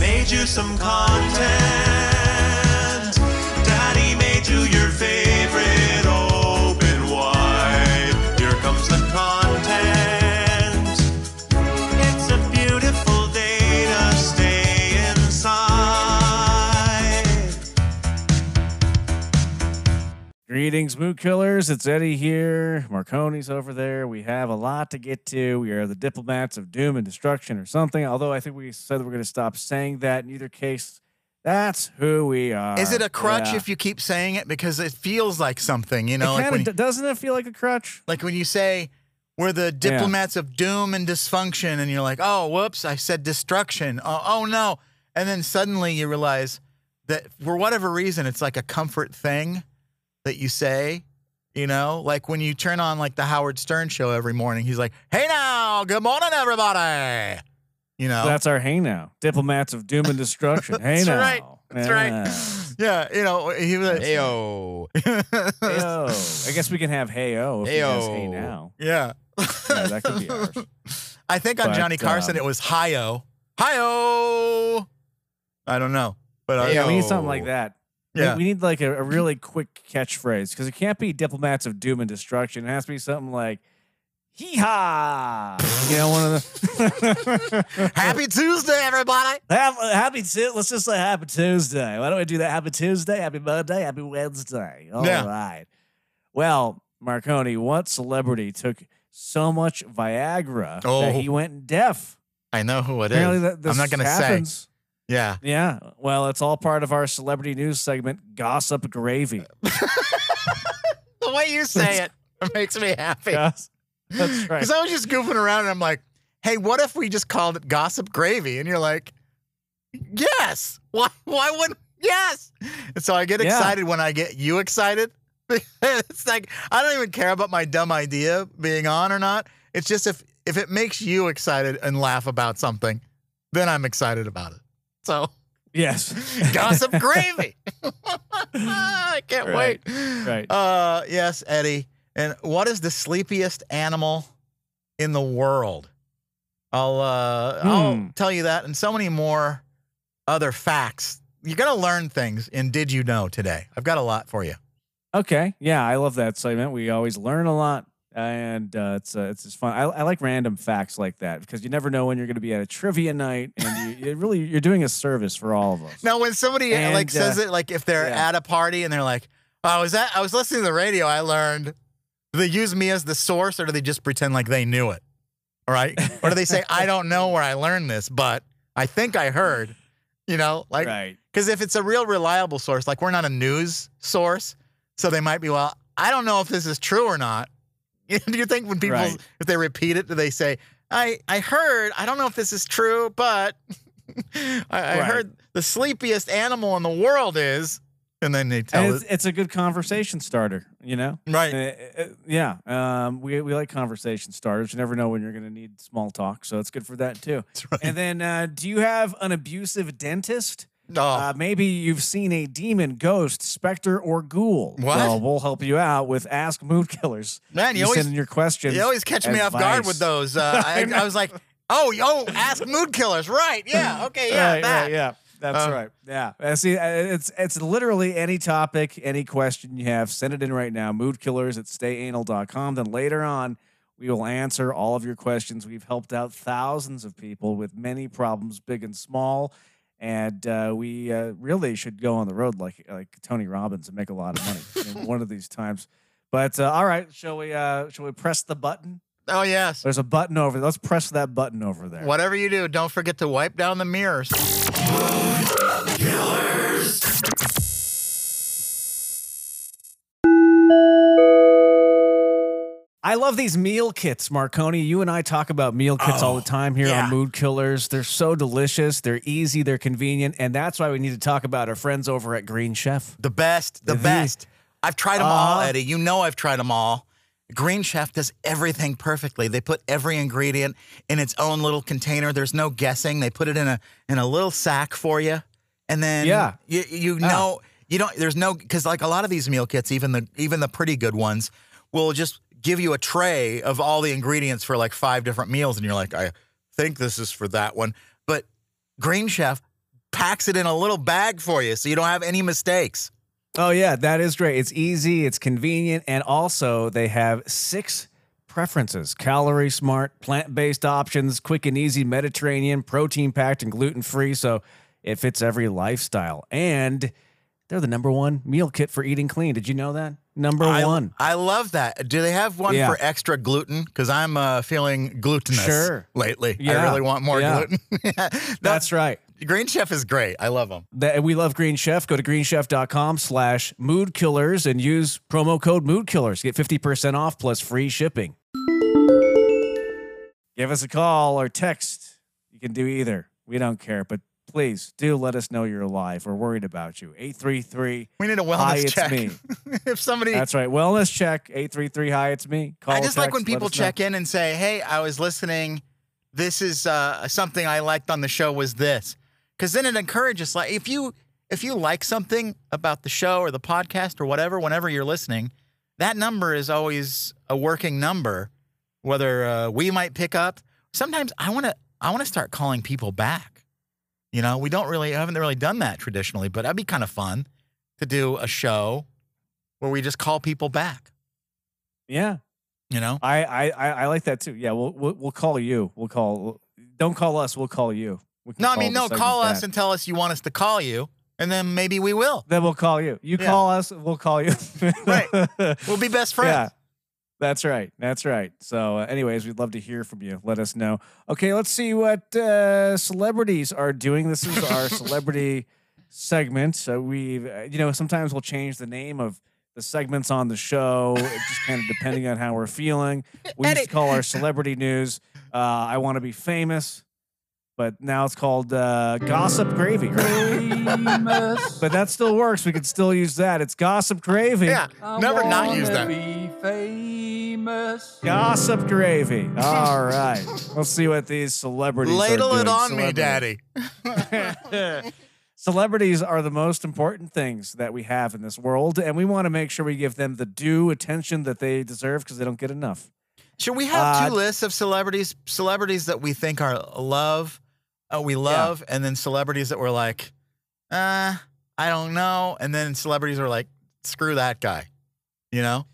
made you some content. Greetings, Mood Killers. It's Eddie here. Marconi's over there. We have a lot to get to. We are the diplomats of doom and destruction or something. Although I think we said we're going to stop saying that. In either case, that's who we are. Is it a crutch Yeah. if you keep saying it because it feels like something, you know, it like kinda when, d- doesn't it feel like a crutch? like when you say we're the diplomats of doom and dysfunction, and you're like, oh, whoops, I said destruction. Oh, oh no, and then suddenly you realize that for whatever reason, it's like a comfort thing that you say. You know, like when you turn on like the Howard Stern show every morning, he's like, "Hey now, good morning, everybody." You know, That's our hey now. Diplomats of doom and destruction. Hey That's now. right. That's right. Yeah. yeah, you know, he was. Heyo. Heyo. I guess we can have hey oh if he hey Heyo. now. Yeah. Yeah, that could be ours. I think on But, Johnny Carson um, it was hi-yo. Hi-yo. I don't know. But uh, Yeah, we need something like that. We- Yeah. We need like a, a really quick catchphrase because it can't be diplomats of doom and destruction. It has to be something like hee haw. You know, one of the happy Tuesday, everybody. Have- happy Tu- Let's just say happy Tuesday. Why don't we do that? Happy Tuesday, happy Monday, happy Wednesday. All right. Yeah. Well, Marconi, what celebrity took so much Viagra Oh. that he went deaf? I know who it Apparently, is. that this I'm not going to say. Yeah. Yeah. Well, it's all part of our celebrity news segment, Gossip Gravy. The way you say it, it makes me happy. Goss- That's right. Because I was just goofing around and I'm like, hey, what if we just called it gossip gravy? And you're like, yes. Why why wouldn't yes? And so I get Yeah. excited when I get you excited. it's like I don't even care about my dumb idea being on or not. It's just if if it makes you excited and laugh about something, then I'm excited about it. So Yes. gossip gravy. I can't Right. wait. Right. Uh, yes, Eddie. And what is the sleepiest animal in the world? I'll uh, I'll Hmm. tell you that and so many more other facts. You're gonna learn things in Did You Know today. I've got a lot for you. Okay. Yeah, I love that segment. We always learn a lot, and uh, it's uh, it's just fun. I, I like random facts like that because you never know when you're going to be at a trivia night, and you, you really you're doing a service for all of us. Now, when somebody uh, And, like says uh, it, like if they're yeah. at a party and they're like, "Oh, I was at, I was listening to the radio. I learned." Do they use me as the source, or do they just pretend like they knew it? All right, or do they say, "I don't know where I learned this, but I think I heard." You know, like right. Because if it's a real reliable source, like we're not a news source, so they might be, well, I don't know if this is true or not. Do you think when people, Right. if they repeat it, do they say, I, I heard, I don't know if this is true, but I, I Right. heard the sleepiest animal in the world is, and then they tell it's, it. it's a good conversation starter, you know. Right. Uh, uh, yeah. Um, we we like conversation starters. You never know when you're going to need small talk, so it's good for that too. That's right. And then, uh, do you have an abusive dentist? Oh, Uh, maybe you've seen a demon, ghost, specter, or ghoul. What? Well, we'll help you out with Ask Mood Killers. man, you, You, always, send in your questions. you always catch me off guard with those. Uh, I I. I was like, oh, yo, ask mood killers. Right. Yeah. Okay. Yeah. right, that. right, yeah. That's Uh, right. Yeah. Uh, see, uh, it's it's literally any topic, any question you have, send it in right now. Moodkillers at stayanal.com. Then later on, we will answer all of your questions. We've helped out thousands of people with many problems, big and small. And uh, we uh, really should go on the road like like Tony Robbins and make a lot of money in one of these times. But uh, all right, shall we uh, shall we press the button? Oh, yes. There's a button over. there. Let's press that button over there. Whatever you do, don't forget to wipe down the mirrors. I love these meal kits, Marconi. You and I talk about meal kits all the time here yeah. on Mood Killers. They're so delicious, they're easy, they're convenient, and that's why we need to talk about our friends over at Green Chef. The best, the The- best. I've tried them all, Uh-huh. Eddie. You know I've tried them all. Green Chef does everything perfectly. They put every ingredient in its own little container. There's no guessing. They put it in a in a little sack for you, and then Yeah. you you know you don't. There's no because like a lot of these meal kits, even the even the pretty good ones, will just give you a tray of all the ingredients for like five different meals, and you're like, I think this is for that one. But Green Chef packs it in a little bag for you so you don't have any mistakes. Oh yeah, that is great. It's easy, it's convenient, and also they have six preferences: calorie smart, plant based options, quick and easy Mediterranean, protein packed, and gluten free. So it fits every lifestyle. And they're the number one meal kit for eating clean. Did you know that? Number I, one. I love that. Do they have one Yeah. for extra gluten? Because I'm uh, feeling glutinous Sure. lately. I really want more Yeah. gluten. That's right. Green Chef is great. I love them. That we love Green Chef. Go to greenchef.com slash mood killers and use promo code mood killers. Get 50% off plus free shipping. Give us a call or text. You can do either. We don't care, but please do let us know you're alive. We're worried about you. 833 We need a wellness Hi, it's check. me. if somebody, That's right. Wellness check 833 Hi, it's me. Call I just like when people us know. check in and say, "Hey, I was listening. This is uh, something I liked on the show. Was this?" Because then it encourages. Like if you if you like something about the show or the podcast or whatever, whenever you're listening, that number is always a working number. Whether uh, we might pick up. Sometimes I want to I want to start calling people back. You know, we don't really haven't really done that traditionally, but that'd be kind of fun to do a show where we just call people back. Yeah. You know. I, I, I like that too. Yeah. We'll, we'll, we'll call you. We'll call, don't call us. We'll call you. We No, I mean, no, call us back. and tell us you want us to call you, and then maybe we will. Then we'll call you. You Yeah. call us, we'll call you. Right. We'll be best friends. Yeah. That's right. That's right. So, uh, anyways, we'd love to hear from you. Let us know. Okay, let's see what uh, celebrities are doing. This is our celebrity segment. So we've, uh, you know, sometimes we'll change the name of the segments on the show, just kind of depending on how we're feeling. We used to call our celebrity news uh, "I Want to Be Famous," but now it's called uh, Gossip Gravy. right? but that still works. We could still use that. It's Gossip Gravy. Yeah. Never not use that. Be famous. Gossip gravy. All right. Let's see what these celebrities Ladle are it on me, Daddy. Celebrities are the most important things that we have in this world, and we want to make sure we give them the due attention that they deserve because they don't get enough. Should we have Uh, two lists of celebrities? Celebrities that we think are love, uh, we love, and then celebrities that we're like, uh, I don't know, and then celebrities are like, screw that guy. You know,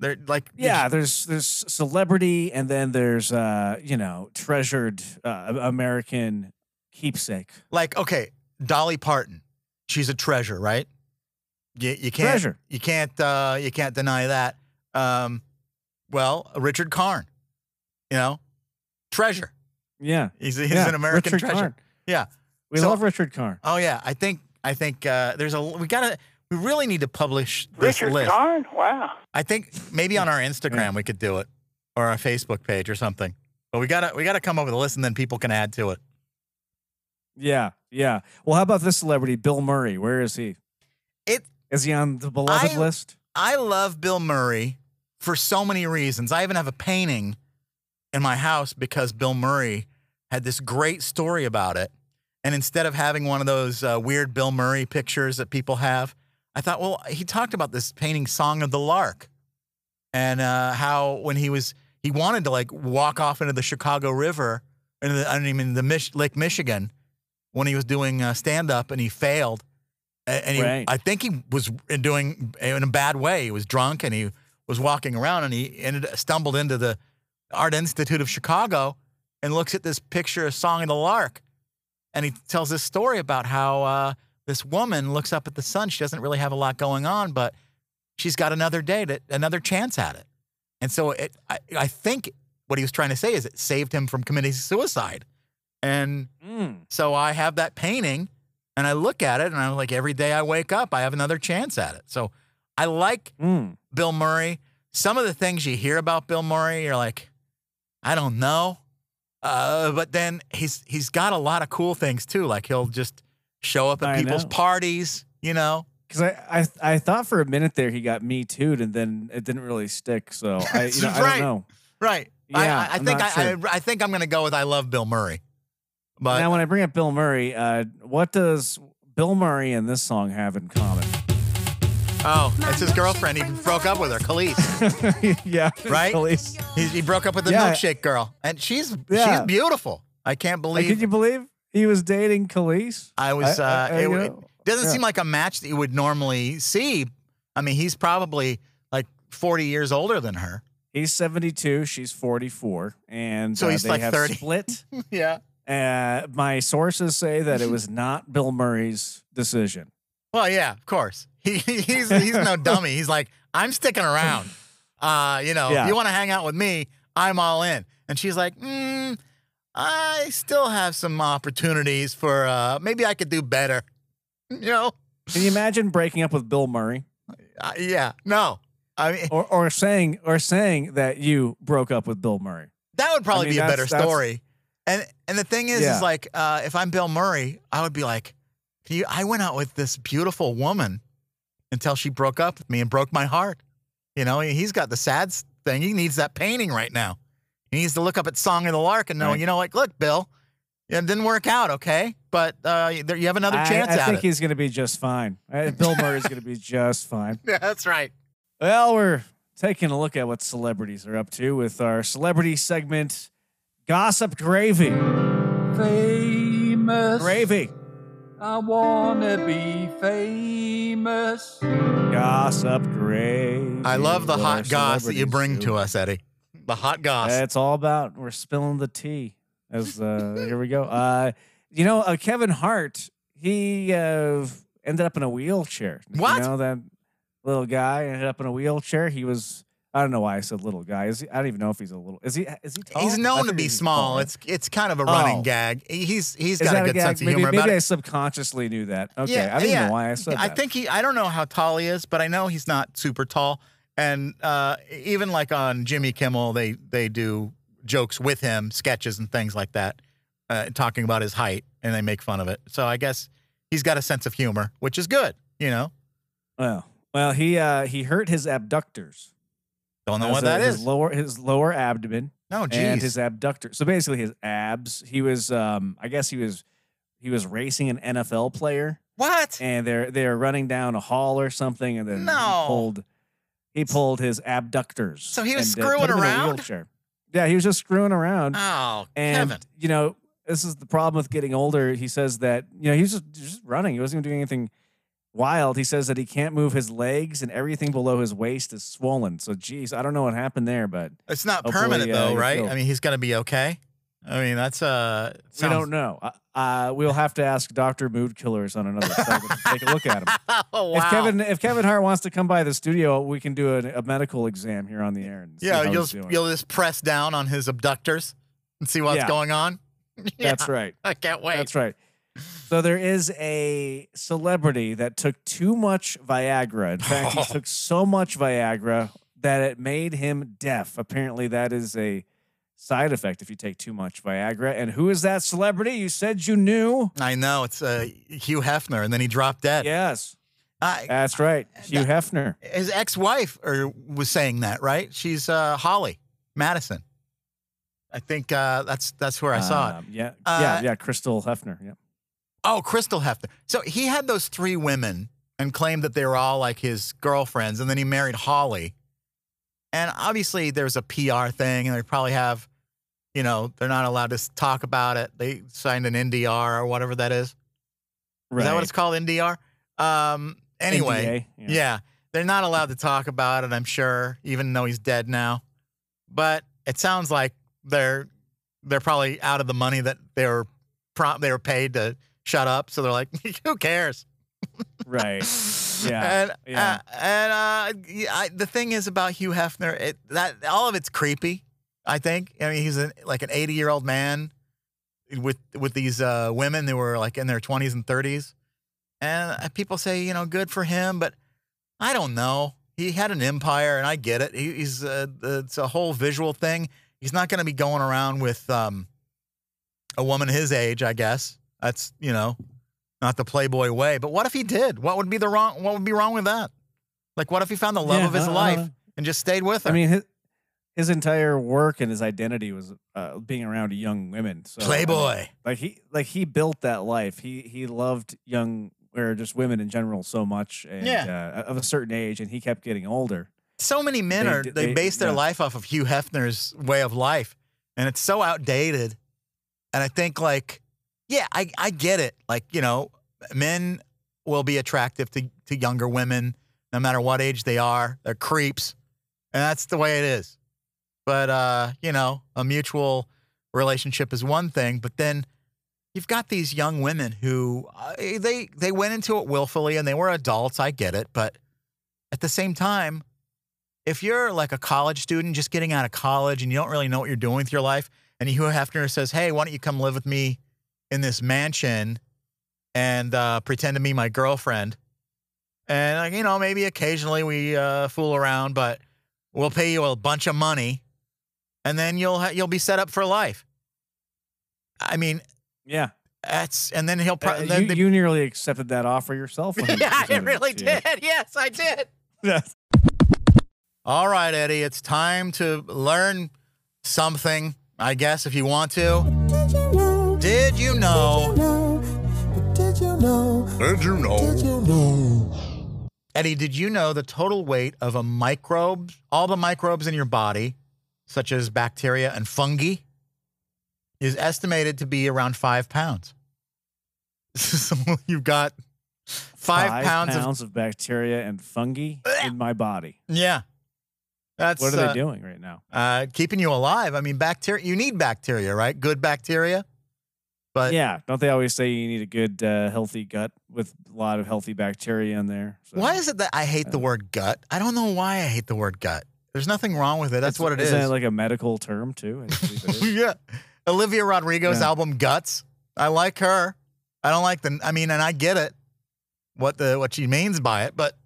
they're like, Yeah, there's there's celebrity, and then there's uh, you know treasured uh, American keepsake. like okay, Dolly Parton, she's a treasure, right? You, you can't Treasure. you can't uh, you can't deny that. Um, well, Richard Karn, you know, treasure. Yeah, He's, he's yeah. an American Richard treasure. Karn. Yeah. We So- love Richard Karn. Oh yeah, I think I think uh, there's a we gotta we really need to publish this Richard list. Karn? Wow. I think maybe on our Instagram we could do it or our Facebook page or something. But we gotta we gotta come up with a list and then people can add to it. Yeah, yeah. Well, how about this celebrity, Bill Murray? Where is he? It Is he on the beloved I- list? I love Bill Murray for so many reasons. I even have a painting in my house because Bill Murray had this great story about it. And instead of having one of those uh, weird Bill Murray pictures that people have, I thought, well, he talked about this painting, Song of the Lark, and uh, how when he was, he wanted to like walk off into the Chicago River, into the, I don't even the Mich- Lake Michigan, when he was doing uh, stand up and he failed. And he, Right. I think he was doing in a bad way. He was drunk and he was walking around and he ended stumbled into the Art Institute of Chicago and looks at this picture of Song of the Lark, and he tells this story about how uh, this woman looks up at the sun. She doesn't really have a lot going on, but she's got another day, to, another chance at it. And so it, I, I think what he was trying to say is it saved him from committing suicide. And Mm. so I have that painting and I look at it and I'm like, every day I wake up, I have another chance at it. So I like Mm. Bill Murray. Some of the things you hear about Bill Murray, you're like, I don't know. Uh, but then he's he's got a lot of cool things too. Like he'll just show up at I people's know. parties, you know. Because I, I I thought for a minute there he got me too, and then it didn't really stick. So I you know, I don't know. Right. Yeah, I, I, think I, sure. I, I think I'm gonna go with I love Bill Murray. But now when I bring up Bill Murray, uh, what does Bill Murray and this song have in common? oh, it's his girlfriend. He broke up with her, Kelis. yeah, Right? Kelis. he, he broke up with the Yeah. milkshake girl, and she's Yeah. she's beautiful. I can't Like, believe. can you believe? He was dating Kelis. I was. I- uh, I- I- it, it doesn't yeah. seem like a match that you would normally see. I mean, he's probably like 40 years older than her. He's 72. She's 44, and So uh, he's like have 30. split. Yeah. Uh, my sources say that it was not Bill Murray's decision. Well, yeah, of course. He, he's he's no dummy. He's like, I'm sticking around. Uh, you know, Yeah. if you want to hang out with me, I'm all in. And she's like, mm, I still have some opportunities for uh, maybe I could do better. You know? Can you imagine breaking up with Bill Murray, Uh, yeah. No. I mean, or or saying or saying that you broke up with Bill Murray? that would probably mean, be a better story. And and the thing is, Yeah. is like, uh, if I'm Bill Murray, I would be like, Can you, I went out with this beautiful woman until she broke up with me and broke my heart. You know, he's got the sad thing. He needs that painting right now. He needs to look up at Song of the Lark and know, Right. you know, like, look, Bill, it didn't work out, okay? But uh, there, you have another I, chance I at think it. he's going to be just fine. Uh, Bill Murray's going to be just fine. Yeah, that's right. Well, we're taking a look at what celebrities are up to with our celebrity segment, Gossip Gravy. Famous. Gravy. I wanna be famous. Gossip Gravy. I love the hot our goss that you bring to us, Eddie. The hot goss. It's all about we're spilling the tea. As uh, here we go. Uh, you know, uh, Kevin Hart. He uh, ended up in a wheelchair. What? You know that little guy ended up in a wheelchair. He was. I don't know why I said little guy. Is he? I don't even know if he's a little. Is he? Is he tall? He's known to be small. tall, right? It's it's kind of a running Oh. gag. He's he's got a good gag? sense of maybe, humor maybe about I it. subconsciously knew that. Okay, Yeah, I don't yeah. know why I said I that. think he. I don't know how tall he is, but I know he's not super tall. And uh, even like on Jimmy Kimmel, they they do jokes with him, sketches and things like that, uh, talking about his height, and they make fun of it. So I guess he's got a sense of humor, which is good. You know, Well, well, he uh, he hurt his abductors. don't know what uh, that his is. Lower his lower abdomen. No, and geez. his abductor. So basically, his abs. He was, um, I guess he was, he was racing an NFL player, what? and they're they're running down a hall or something, and then No. he pulled, he pulled his abductors. So he was and, uh, screwing put him in a around? Yeah, he was just screwing around, Oh, and Kevin. you know, this is the problem with getting older. He says that you know he was just, just running. He wasn't even doing anything wild. He says that he can't move his legs, and everything below his waist is swollen. So, geez, I don't know what happened there, but It's not permanent uh, though, right? I mean, he's gonna be okay. I mean, that's uh. We don't know. Uh, we'll have to ask Doctor Mood Killers on another segment. to Take a look at him. Oh wow. If Kevin if Kevin Hart wants to come by the studio, we can do a, a medical exam here on the air. And yeah, you'll you'll just press down on his abductors and see what's Yeah. going on. That's right. I can't wait. That's right. So there is a celebrity that took too much Viagra. In fact, he took so much Viagra that it made him deaf. Apparently, that is a side effect if you take too much Viagra. And who is that celebrity? You said you knew. I know it's uh, Hugh Hefner, and then he dropped dead. Yes, Uh, that's right. Hugh Hefner. his ex-wife or, was saying that, right? She's uh, Holly Madison. I think uh, that's that's where I saw it. Um, Yeah, Uh, yeah, yeah. Crystal Hefner. Yeah. Oh, Crystal Hefner. So he had those three women and claimed that they were all like his girlfriends, and then he married Holly. And obviously, there's a PR thing, and they probably have, you know, they're not allowed to talk about it. They signed an NDR or whatever that is. Is that what it's called? NDR. Um. Anyway, NDA, yeah. they're not allowed to talk about it. I'm sure, even though he's dead now. But it sounds like they're they're probably out of the money that they were prom- they were paid to shut up. So they're like, who cares? Right. Yeah. And yeah. uh, and uh, yeah, I, the thing is about Hugh Hefner, it, that all of it's creepy. I think. I mean, he's a, like an 80 year old man with with these uh, women who were like in their 20s and 30s, and uh, people say, you know, good for him, but I don't know. He had an empire, and I get it. He, he's uh, it's a whole visual thing. He's not going to be going around with um, a woman his age, I guess. That's you know, not the Playboy way. But what if he did? What would be the wrong? What would be wrong with that? Like, what if he found the love Yeah, of his I life and just stayed with her? I mean, his, his entire work and his identity was uh, being around young women. So, I mean, Playboy. like he like he built that life. He he loved young or just women in general so much, and uh, of a certain age, and he kept getting older. so many men They are they, they- base their yeah. life off of Hugh Hefner's way of life, and it's so outdated. And I think like yeah, I, I get it. Like, you know, men will be attractive to, to younger women no matter what age they are. They're creeps. And that's the way it is. But, uh, you know, a mutual relationship is one thing. But then you've got these young women who uh, they, they went into it willfully and they were adults. I get it. But at the same time, if you're like a college student just getting out of college and you don't really know what you're doing with your life, and Hugh Hefner says, Hey, why don't you come live with me in this mansion and uh, pretend to be my girlfriend? And, like, you know, maybe occasionally we uh, fool around, but we'll pay you a bunch of money and then you'll, ha- you'll be set up for life. I mean, Yeah. that's, and then he'll Uh, probably, you, you nearly accepted that offer yourself. yeah, I really to you. did. Yes, I did. Yes. All right, Eddie, it's time to learn something, I guess, if you want to. Did you know? Did you know? Did you know? Did you know? Eddie, did you know the total weight of a microbe, all the microbes in your body, such as bacteria and fungi, is estimated to be around five pounds? so you've got five, pounds, of, bacteria and fungi in my body. Yeah. That's What are uh, they doing right now? uh, keeping you alive. I mean, bacteria, you need bacteria, right? Good bacteria. But yeah, don't they always say you need a good, uh, healthy gut with a lot of healthy bacteria in there? So why is it that I hate the Uh, word gut? I don't know why I hate the word gut. There's nothing wrong with it. That's It's- what it is. Isn't it like a medical term too? I believe it is. yeah. Olivia Rodrigo's Yeah. album Guts. I like her. I don't like the I mean, and I get it. What the what she means by it, but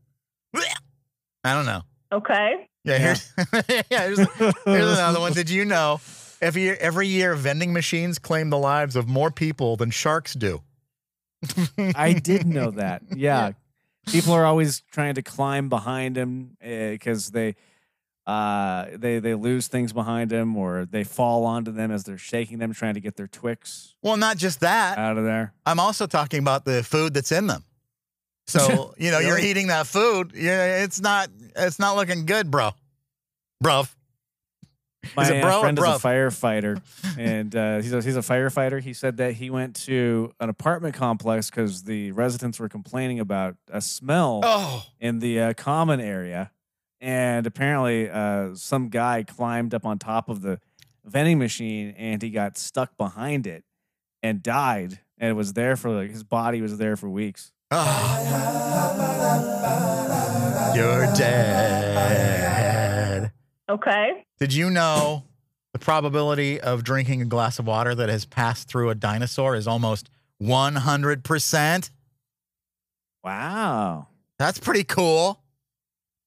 I don't know. Okay. Yeah, here's yeah, here's, here's another one. Did you know every year, every year vending machines claim the lives of more people than sharks do? I did know that. Yeah. People are always trying to climb behind them because eh, they uh they they lose things behind them or they fall onto them as they're shaking them trying to get their Twix Well, not just that. out of there. I'm also talking about the food that's in them. So you know, you're eating that food. Yeah, it's not it's not looking good, bro. Bruv. My it uh, bro friend is bruv? a firefighter, and uh, he's a, he's a firefighter. He said that he went to an apartment complex because the residents were complaining about a smell Oh, in the uh, common area, and apparently uh, some guy climbed up on top of the vending machine and he got stuck behind it and died. And it was there for like his body was there for weeks. oh. You're dead. Okay. Did you know the probability of drinking a glass of water that has passed through a dinosaur is almost 100%? Wow, That's pretty cool.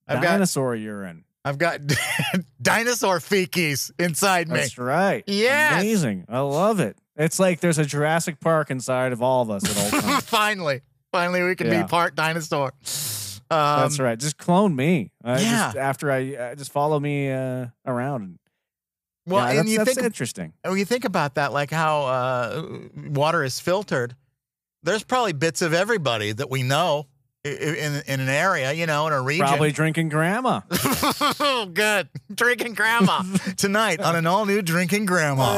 I've got dinosaur urine. I've got dinosaur feces inside me. That's right. Yeah. amazing. I love it. It's like there's a Jurassic Park inside of all of us at all times. finally, finally, we can Yeah. be part dinosaur. Um, That's right. Just clone me. Uh, yeah. Just after I uh, just follow me uh, around. Well, yeah, and that's, you that's think interesting. when you think about that, like how uh, water is filtered, there's probably bits of everybody that we know in in an area, you know, in a region. Probably drinking grandma. oh, good. Drinking grandma tonight on an all new drinking grandma.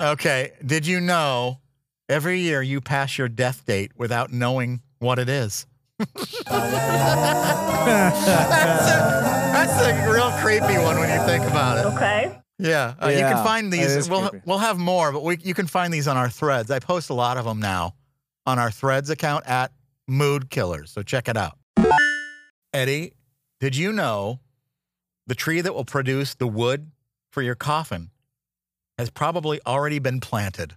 okay. Did you know every year you pass your death date without knowing what it is? that's, a, that's a real creepy one when you think about it. Okay. Yeah, uh, you can find these. We'll creepy. we'll have more, but we you can find these on our threads. I post a lot of them now on our threads account at Mood Killers. So check it out. Eddie, did you know the tree that will produce the wood for your coffin has probably already been planted?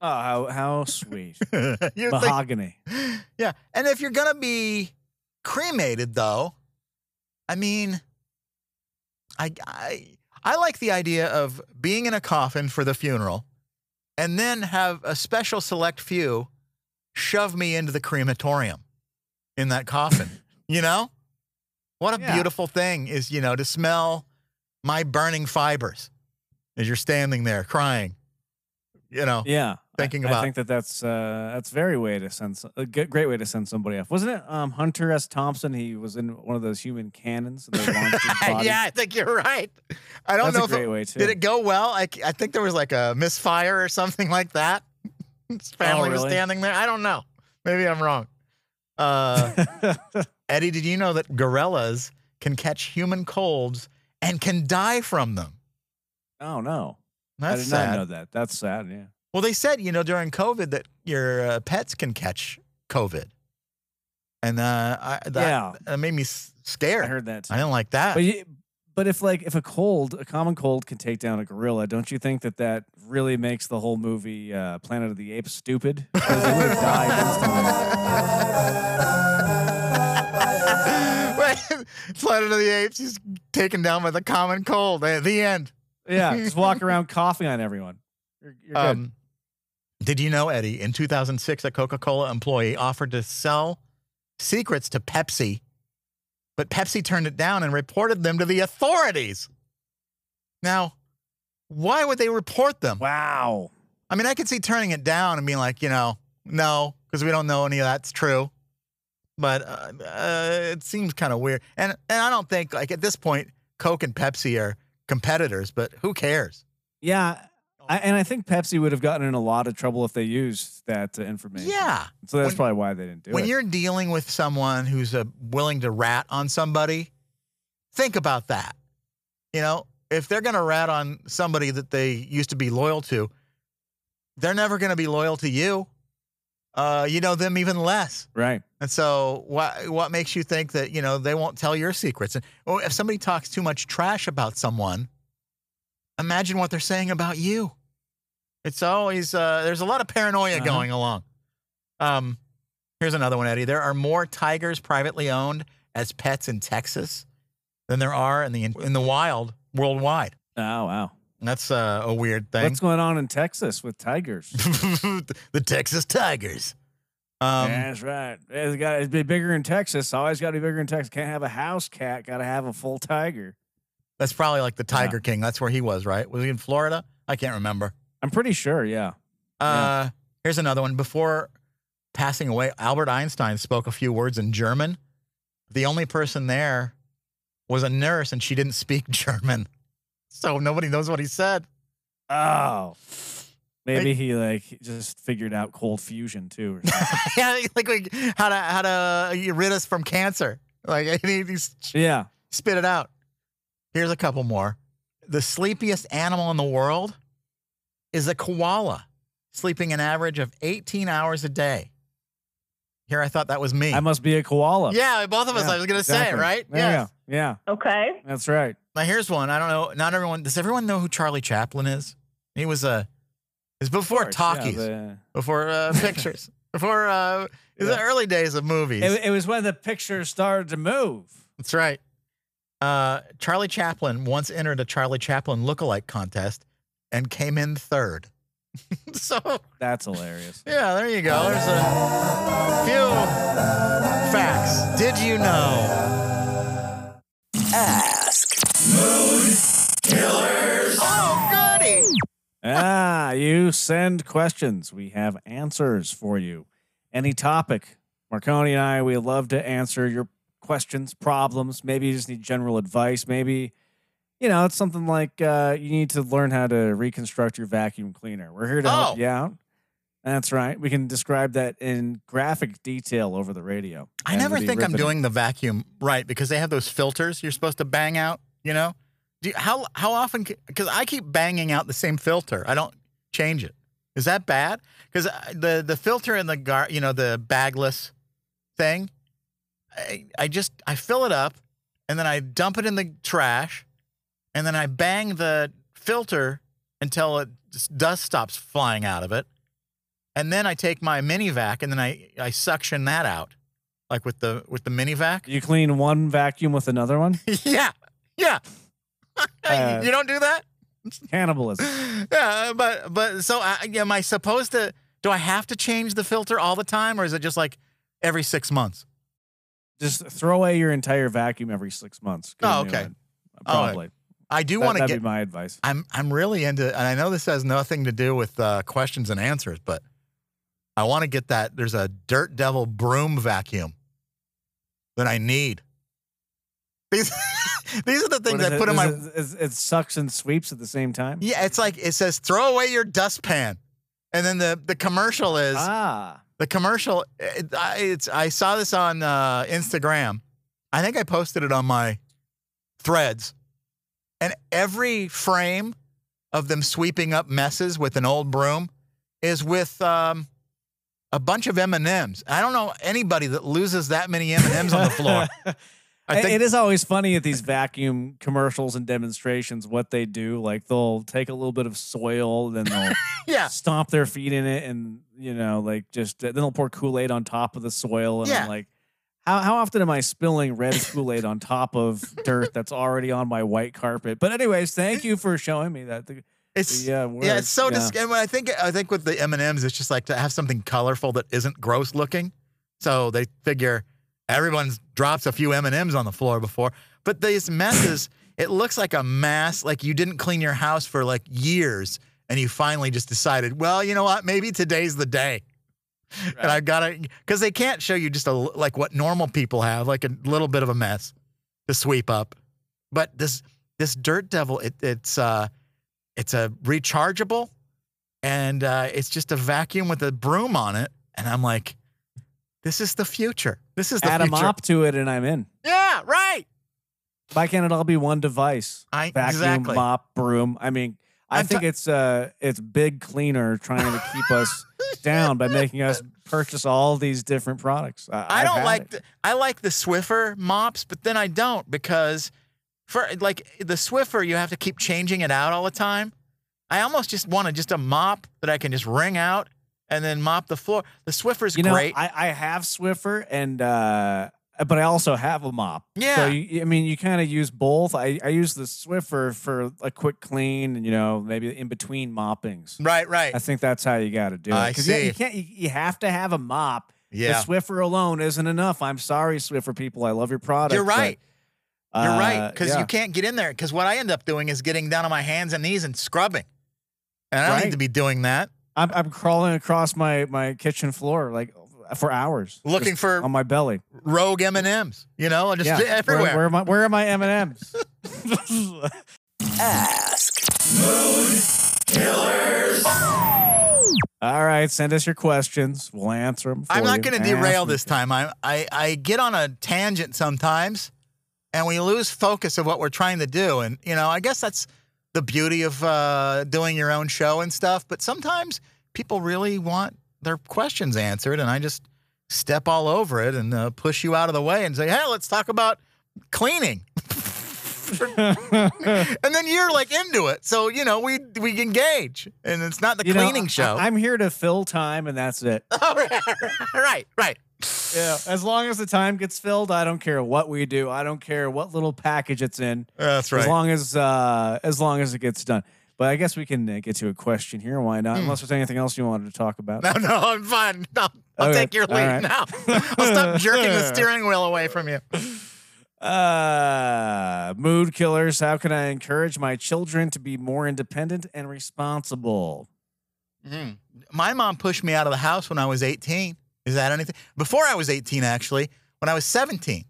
Oh, how how sweet. You think- Mahogany. yeah, and if you're gonna be cremated, though, I mean, I I I like the idea of being in a coffin for the funeral, and then have a special select few shove me into the crematorium in that coffin. you know, what a Yeah. beautiful thing is you know to smell my burning fibers as you're standing there crying. You know, Yeah. Thinking I think that that's uh, that's very way to send a great way to send somebody off. Wasn't it um, Hunter S. Thompson? He was in one of those human cannons. And they launched his body. yeah, I think you're right. I don't That's know a if great it, way, too. did it go well. I, I think there was like a misfire or something like that. His family was Oh, really? standing there. I don't know. Maybe I'm wrong. Uh, Eddie, did you know that gorillas can catch human colds and can die from them? oh no, That's I did sad. not know that. That's sad. Yeah. Well, they said, you know, during COVID that your uh, pets can catch COVID. And uh, I, that, Yeah. that made me scared. I heard that. Too. I didn't like that. But you, but if like if a cold, a common cold can take down a gorilla, don't you think that that really makes the whole movie uh, Planet of the Apes stupid? Because they would have died instantly. Planet of the Apes, he's taken down by the common cold. At the end. Yeah, just walk around coughing on everyone. You're, you're good. Um, did you know, Eddie, in 2006, a Coca Cola employee offered to sell secrets to Pepsi, but Pepsi turned it down and reported them to the authorities. Now, why would they report them? Wow. I mean, I could see turning it down and being like, you know, no, because we don't know any of that's true. But uh, uh, it seems kind of weird, and and I don't think like at this point, Coke and Pepsi are competitors, but who cares? Yeah. I, and I think Pepsi would have gotten in a lot of trouble if they used that uh, information. Yeah, So that's When- probably why they didn't do when it. When you're dealing with someone who's uh, willing to rat on somebody, think about that. You know, if they're going to rat on somebody that they used to be loyal to, they're never going to be loyal to you. Uh, you know them even less. right. And so, what what makes you think that you know they won't tell your secrets? And or if somebody talks too much trash about someone, imagine what they're saying about you. It's always uh, there's a lot of paranoia Uh-huh. going along. Um, here's another one, Eddie. There are more tigers privately owned as pets in Texas than there are in the in the wild worldwide. Oh, wow. That's uh, a weird thing. What's going on in Texas with tigers? the Texas Tigers. Um, yeah, that's right. It's got to be bigger in Texas. Always got to be bigger in Texas. Can't have a house cat. Got to have a full tiger. That's probably like the Tiger King. That's where he was, right? Was he in Florida? I can't remember. I'm pretty sure. Yeah. Uh, here's another one. Before passing away, Albert Einstein spoke a few words in German. The only person there was a nurse, and she didn't speak German, so nobody knows what he said. Oh. Maybe he like just figured out cold fusion too. Or something. yeah, like, like how to how to rid us from cancer. Like he, he yeah. spit it out. Here's a couple more. The sleepiest animal in the world is a koala, sleeping an average of 18 hours a day. Here, I thought that was me. I must be a koala. yeah, both of us. Yeah, I was going to say it, right? Yeah. Yes. Yeah. Okay. That's right. Now here's one. I don't know. Not everyone. Does everyone know who Charlie Chaplin is? He was a. It's before Of course, yeah, talkies, the- before uh, pictures, before uh, it was the early days of movies. it, it was when the pictures started to move. That's right. Uh, Charlie Chaplin once entered a Charlie Chaplin lookalike contest and came in third. so That's hilarious. yeah, there you go. There's a few facts. Did you know? Ask. Mood Killers. Oh, goody. ah, you send questions. We have answers for you. Any topic. Marconi and I, we love to answer your questions, problems. Maybe you just need general advice. Maybe, you know, it's something like uh, you need to learn how to reconstruct your vacuum cleaner. We're here to Oh. help you out. That's right. We can describe that in graphic detail over the radio. I never think I'm doing the vacuum right because they have those filters you're supposed to bang out. You know, Do you, how how often? Because I keep banging out the same filter. I don't change it. Is that bad? Because the the filter in the gar, you know, the bagless thing, I, I just I fill it up and then I dump it in the trash, and then I bang the filter until it dust stops flying out of it, and then I take my mini vac and then I I suction that out, like with the with the mini vac. You clean one vacuum with another one? yeah, yeah. Uh, you don't do that. Cannibalism. Yeah, but but so I, am I supposed to? Do I have to change the filter all the time, or is it just like every six months? Just throw away your entire vacuum every six months. Oh, okay. All right. Probably. I do That, want to that'd get. be my advice. I'm I'm really into, and I know this has nothing to do with uh, questions and answers, but I want to get that. There's a Dirt Devil broom vacuum that I need. These these are the things I it? put in Is my. it, it sucks and sweeps at the same time. Yeah, it's like it says throw away your dustpan, and then the the commercial is Ah, the commercial. It, I, it's I saw this on uh, Instagram. I think I posted it on my threads, and every frame of them sweeping up messes with an old broom is with um, a bunch of M and M's. I don't know anybody that loses that many M and M's on the floor. I think it is always funny at these vacuum commercials and demonstrations what they do. Like they'll take a little bit of soil, then they'll yeah, stomp their feet in it, and you know, like just then they'll pour Kool Aid on top of the soil, and Yeah. I'm like, how how often am I spilling red Kool Aid on top of dirt that's already on my white carpet? But anyways, thank you for showing me that. The, it's uh, yeah, it's so Yeah. dis- and I think I think with the M and M's, it's just like to have something colorful that isn't gross looking. So they figure everyone's drops a few M and M's on the floor before, but these messes, it looks like a mass. Like you didn't clean your house for like years, and you finally just decided, well, you know what? Maybe today's the day. And I gotta because they can't show you just a like what normal people have, like a little bit of a mess to sweep up. But this this dirt devil, it, it's uh it's a rechargeable and uh, it's just a vacuum with a broom on it. And I'm like, this is the future. This is the Add a future. mop to it, and I'm in. Yeah, right. Why can't it all be one device? I Vacuum, exactly. mop, broom. I mean, I I'm think it's uh it's big cleaner trying to keep us down by making us purchase all these different products. I, I don't like the, I like the Swiffer mops, but then I don't because for like the Swiffer, you have to keep changing it out all the time. I almost just want to just a mop that I can just wring out and then mop the floor. The Swiffer's you know, great. I, I have Swiffer and uh but I also have a mop. Yeah. So you, I mean, you kind of use both. I, I use the Swiffer for a quick clean, and you know, maybe in between moppings. right, right. I think that's how you got to do it. I see. you can't. You, you have to have a mop. Yeah. The Swiffer alone isn't enough. I'm sorry, Swiffer people. I love your product. You're but, right. You're uh, right. Because yeah. you can't get in there. Because what I end up doing is getting down on my hands and knees and scrubbing. And I don't Right. need to be doing that. I'm, I'm crawling across my my kitchen floor like for hours, Looking for on my belly. rogue M and M's, you know, just Yeah. everywhere. Where, where am I? Where are my M and M's? ask All right, send us your questions. We'll answer them. I'm not going to derail this time. I, I I get on a tangent sometimes, and we lose focus of what we're trying to do. And you know, I guess that's the beauty of uh, doing your own show and stuff. But sometimes people really want their questions answered, and I just step all over it and uh, push you out of the way and say, "Hey, let's talk about cleaning." and then you're like into it, so you know we we engage, and it's not the You cleaning I- show. I'm here to fill time, and that's it. all right, right, right. Yeah, as long as the time gets filled, I don't care what we do. I don't care what little package it's in. That's right. As long as uh, as long as it gets done. But I guess we can uh, get to a question here. Why not? Unless there's anything else you wanted to talk about. No, no, I'm fine. No, I'll Okay, take your all lead right. now. I'll stop jerking the steering wheel away from you. Uh, mood killers. How can I encourage my children to be more independent and responsible? My mom pushed me out of the house when I was 18. Is that anything? Before I was 18, actually, when I was 17,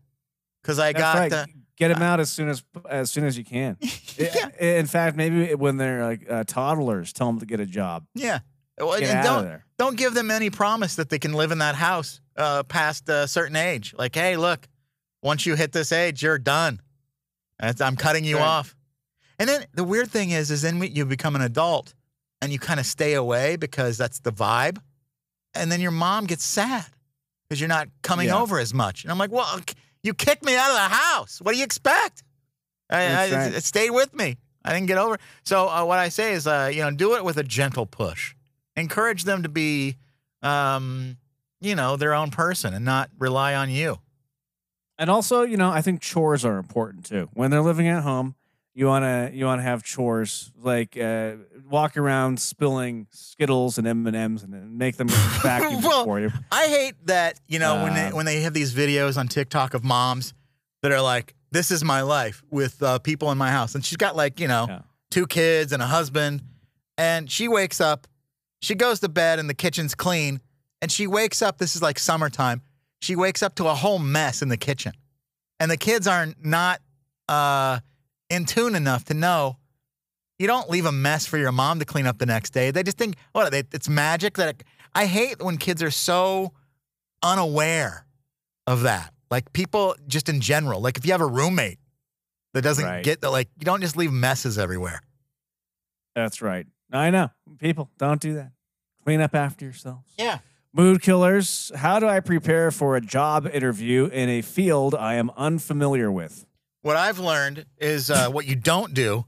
because I That's got right. uh, Get them out as soon as as soon as you can. yeah, In fact, maybe when they're like uh, toddlers, tell them to get a job. yeah. Well, Get and out don't of there. don't give them any promise that they can live in that house uh, past a certain age. Like, hey, look, once you hit this age, you're done. I'm cutting you Right. off. And then the weird thing is, is then you become an adult and you kind of stay away because that's the vibe. And then your mom gets sad because you're not coming Yeah. over as much. And I'm like, well, you kicked me out of the house. What do you expect? I, I, right. it stayed with me. I didn't get over. it. So uh, what I say is, uh, you know, do it with a gentle push. Encourage them to be, um, you know, their own person and not rely on you. And also, you know, I think chores are important too. When they're living at home, you wanna you wanna have chores like uh, walk around spilling Skittles and M and M's and make them vacuum Well, for you. I hate that, you know, when they Um, when they have these videos on TikTok of moms that are like, this is my life with uh, people in my house. And she's got like, you know, Yeah. two kids and a husband. And she wakes up, she goes to bed, and the kitchen's clean. And she wakes up, this is like summertime. She wakes up to a whole mess in the kitchen. And the kids are not uh, in tune enough to know you don't leave a mess for your mom to clean up the next day. They just think, what, they, it's magic that it, I hate when kids are so unaware of that. Like people just in general, like if you have a roommate that doesn't Right. get that, like you don't just leave messes everywhere. That's right. I know. People, don't do that. Clean up after yourselves. Yeah. Mood killers. How do I prepare for a job interview in a field I am unfamiliar with? What I've learned is uh, what you don't do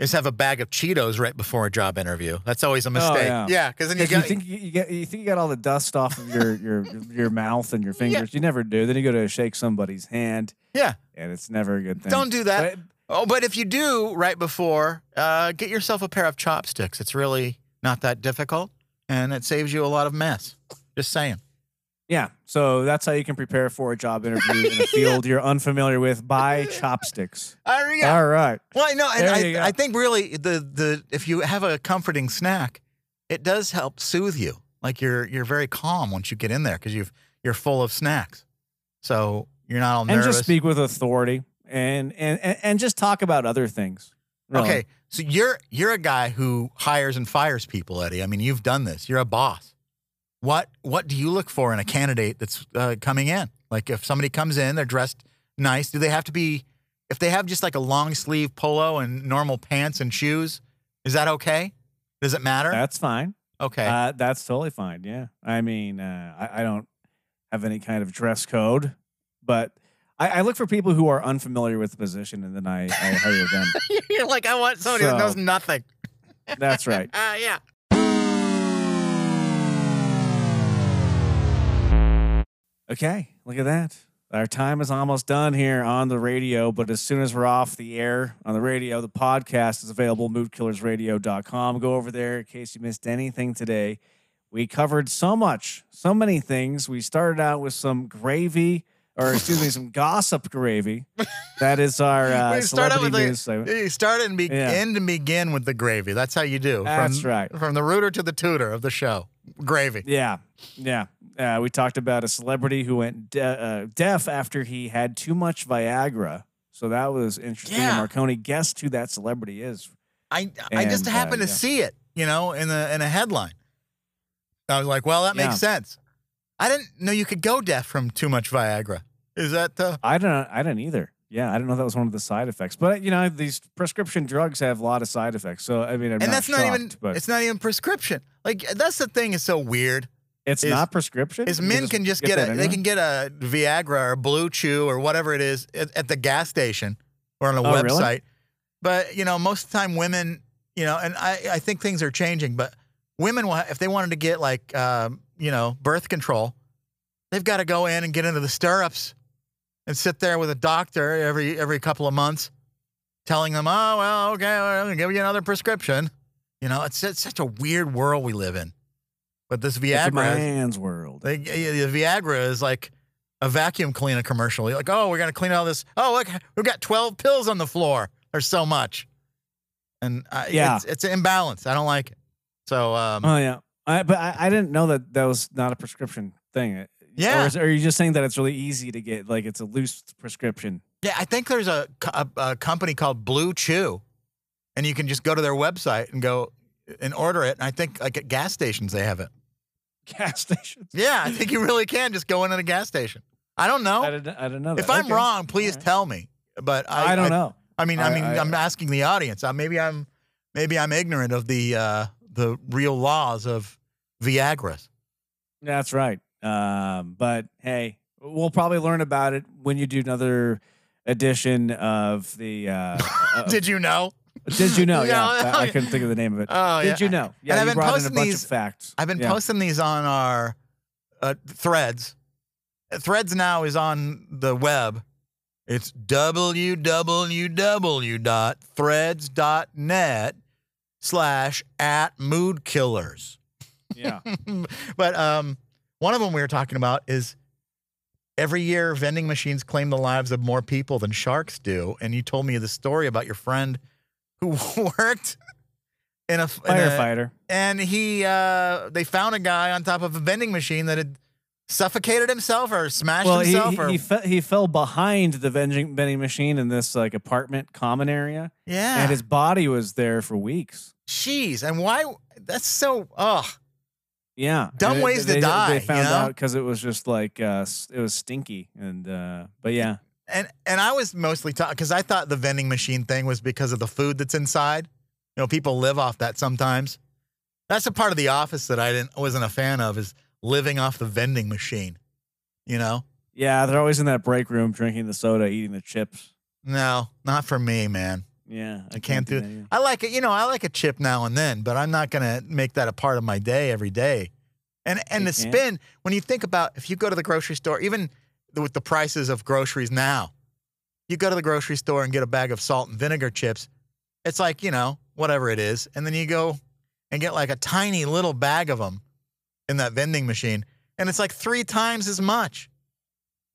is have a bag of Cheetos right before a job interview. That's always a mistake. Oh, yeah. because then you Because you got think you, you get you think you got all the dust off of your your your mouth and your fingers. You never do. Then you go to shake somebody's hand, yeah. and it's never a good thing. Don't do that. But- Oh, but if you do right before, uh, get yourself a pair of chopsticks. It's really not that difficult, and it saves you a lot of mess. Just saying. Yeah. So that's how you can prepare for a job interview in a field you're unfamiliar with. by chopsticks. Uh, yeah. All right. Well, I know, and There you go. I, I think really the the if you have a comforting snack, it does help soothe you. Like you're you're very calm once you get in there because you've you're full of snacks, so you're not all And just speak with authority and and and, and just talk about other things. Really. Okay, so you're you're a guy who hires and fires people, Eddie. I mean, you've done this. You're a boss. What what do you look for in a candidate that's uh, coming in? Like if somebody comes in, they're dressed nice. Do they have to be? If they have just like a long sleeve polo and normal pants and shoes, is that okay? Does it matter? That's fine. okay. Uh, that's totally fine. Yeah. I mean, uh, I, I don't have any kind of dress code, but I, I look for people who are unfamiliar with the position and then I, I hire them. you're like, I want somebody that knows nothing. That's right. Uh, yeah. Okay. Look at that. Our time is almost done here on the radio, but as soon as we're off the air on the radio, the podcast is available, moodkillersradio.com. Go over there in case you missed anything today. We covered so much, so many things. We started out with some gravy, or excuse me, some gossip gravy. That is our uh, We start out with the- news segment. You start and, be- Yeah. end and begin with the gravy. That's how you do. That's from, right. From the rooter to the tutor of the show. Gravy. Yeah, yeah. Uh, we talked about a celebrity who went de- uh, deaf after he had too much Viagra. So that was interesting. Yeah. Marconi guessed who that celebrity is. I I just And, uh, happened to yeah. see it, you know, in the in a headline. I was like, well, that Yeah. makes sense. I didn't know you could go deaf from too much Viagra. Is that the I don't. I didn't either. Yeah, I didn't know that was one of the side effects. But you know, these prescription drugs have a lot of side effects. So I mean, I'm and not that's not even But it's not even prescription. Like that's the thing is so weird. It's is- not prescription. Is men can just get, that a they can get a Viagra or Blue Chew or whatever it is at, at the gas station or on a Oh, really? website. But you know, most of the time women, you know, and I I think things are changing. But women, will- if they wanted to get like um, you know birth control, they've got to go in and get into the stirrups and sit there with a doctor every every couple of months, telling them, oh well, okay, well, I'll give you another prescription. You know, it's, it's such a weird world we live in. But this It's a Viagra, is- man's world. they, the Viagra is like a vacuum cleaner commercial. You're like, oh, we're gonna clean all this. Oh, look, we've got twelve pills on the floor. There's so much, and uh, Yeah. it's, it's an imbalance. I don't like it. So, um, Oh yeah. I, but I, I didn't know that that was not a prescription thing. Or Yeah. is, are you just saying that it's really easy to get? Like it's a loose prescription. yeah, I think there's a, a, a company called Blue Chew, and you can just go to their website and go and order it. And I think like at gas stations they have it. Gas stations. Yeah, I think you really can just go in at a gas station. I don't know. I didn't. I didn't know that. if I'm Okay. wrong, please tell me. But I, I don't know. I mean, I, I- mean, I, I- am asking the audience. Uh, maybe I'm, maybe I'm ignorant of the uh, the real laws of Viagra's. That's right. Um, but hey, we'll probably learn about it when you do another edition of the. Uh, uh, Did you know? Did you know? Yeah, I, I couldn't think of the name of it. Oh, did yeah. you know? Yeah, I've you been brought in a posting bunch these- of facts. I've been Yeah. posting these on our uh, threads. Threads now is on the web. It's www.threads.net slash at mood killers. Yeah. but um, one of them we were talking about is every year vending machines claim the lives of more people than sharks do. And you told me the story about your friend who worked in a, in a Firefighter. and he uh, they found a guy on top of a vending machine that had suffocated himself or smashed Well, himself he, or he, fe- he fell behind the vending, vending machine in this like apartment common area, yeah. and his body was there for weeks. Jeez, and why? That's so. Oh, Yeah, Dumb And ways to they, die, They you found know? out because it was just like uh, it was stinky, and uh, but yeah, and and I was mostly talking because I thought the vending machine thing was because of the food that's inside. You know, people live off that sometimes. That's a part of the office that I didn't wasn't a fan of is living off the vending machine. You know, yeah, they're always in that break room drinking the soda, eating the chips. no, not for me, man. Yeah, I can't do that it. I like it, you know, I like a chip now and then, but I'm not gonna make that a part of my day every day. And and You the can't. spin, when you think about if you go to the grocery store, even with the prices of groceries now, you go to the grocery store and get a bag of salt and vinegar chips, it's like, you know, whatever it is. And then you go and get like a tiny little bag of them in that vending machine, and it's like three times as much.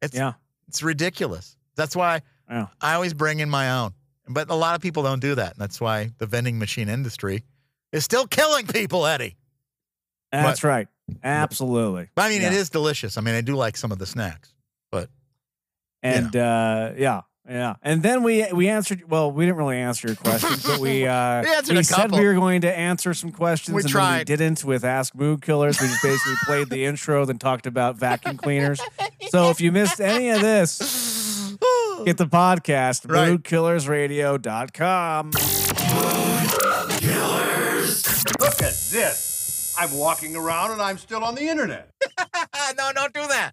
It's Yeah, it's ridiculous. That's why yeah. I always bring in my own. But a lot of people don't do that. And that's why the vending machine industry is still killing people, Eddie. That's right. Absolutely. But I mean, it Yeah. is delicious. I mean, I do like some of the snacks. But And uh, yeah, yeah. And then we we answered. Well, we didn't really answer your questions, but we uh, We answered we a said couple. we were going to answer some questions. We and then we didn't with Ask Mood Killers. We just basically played the intro, then talked about vacuum cleaners. So if you missed any of this, get the podcast Right. moodkillersradio.com. Look at this. I'm walking around and I'm still on the internet. no, don't do that.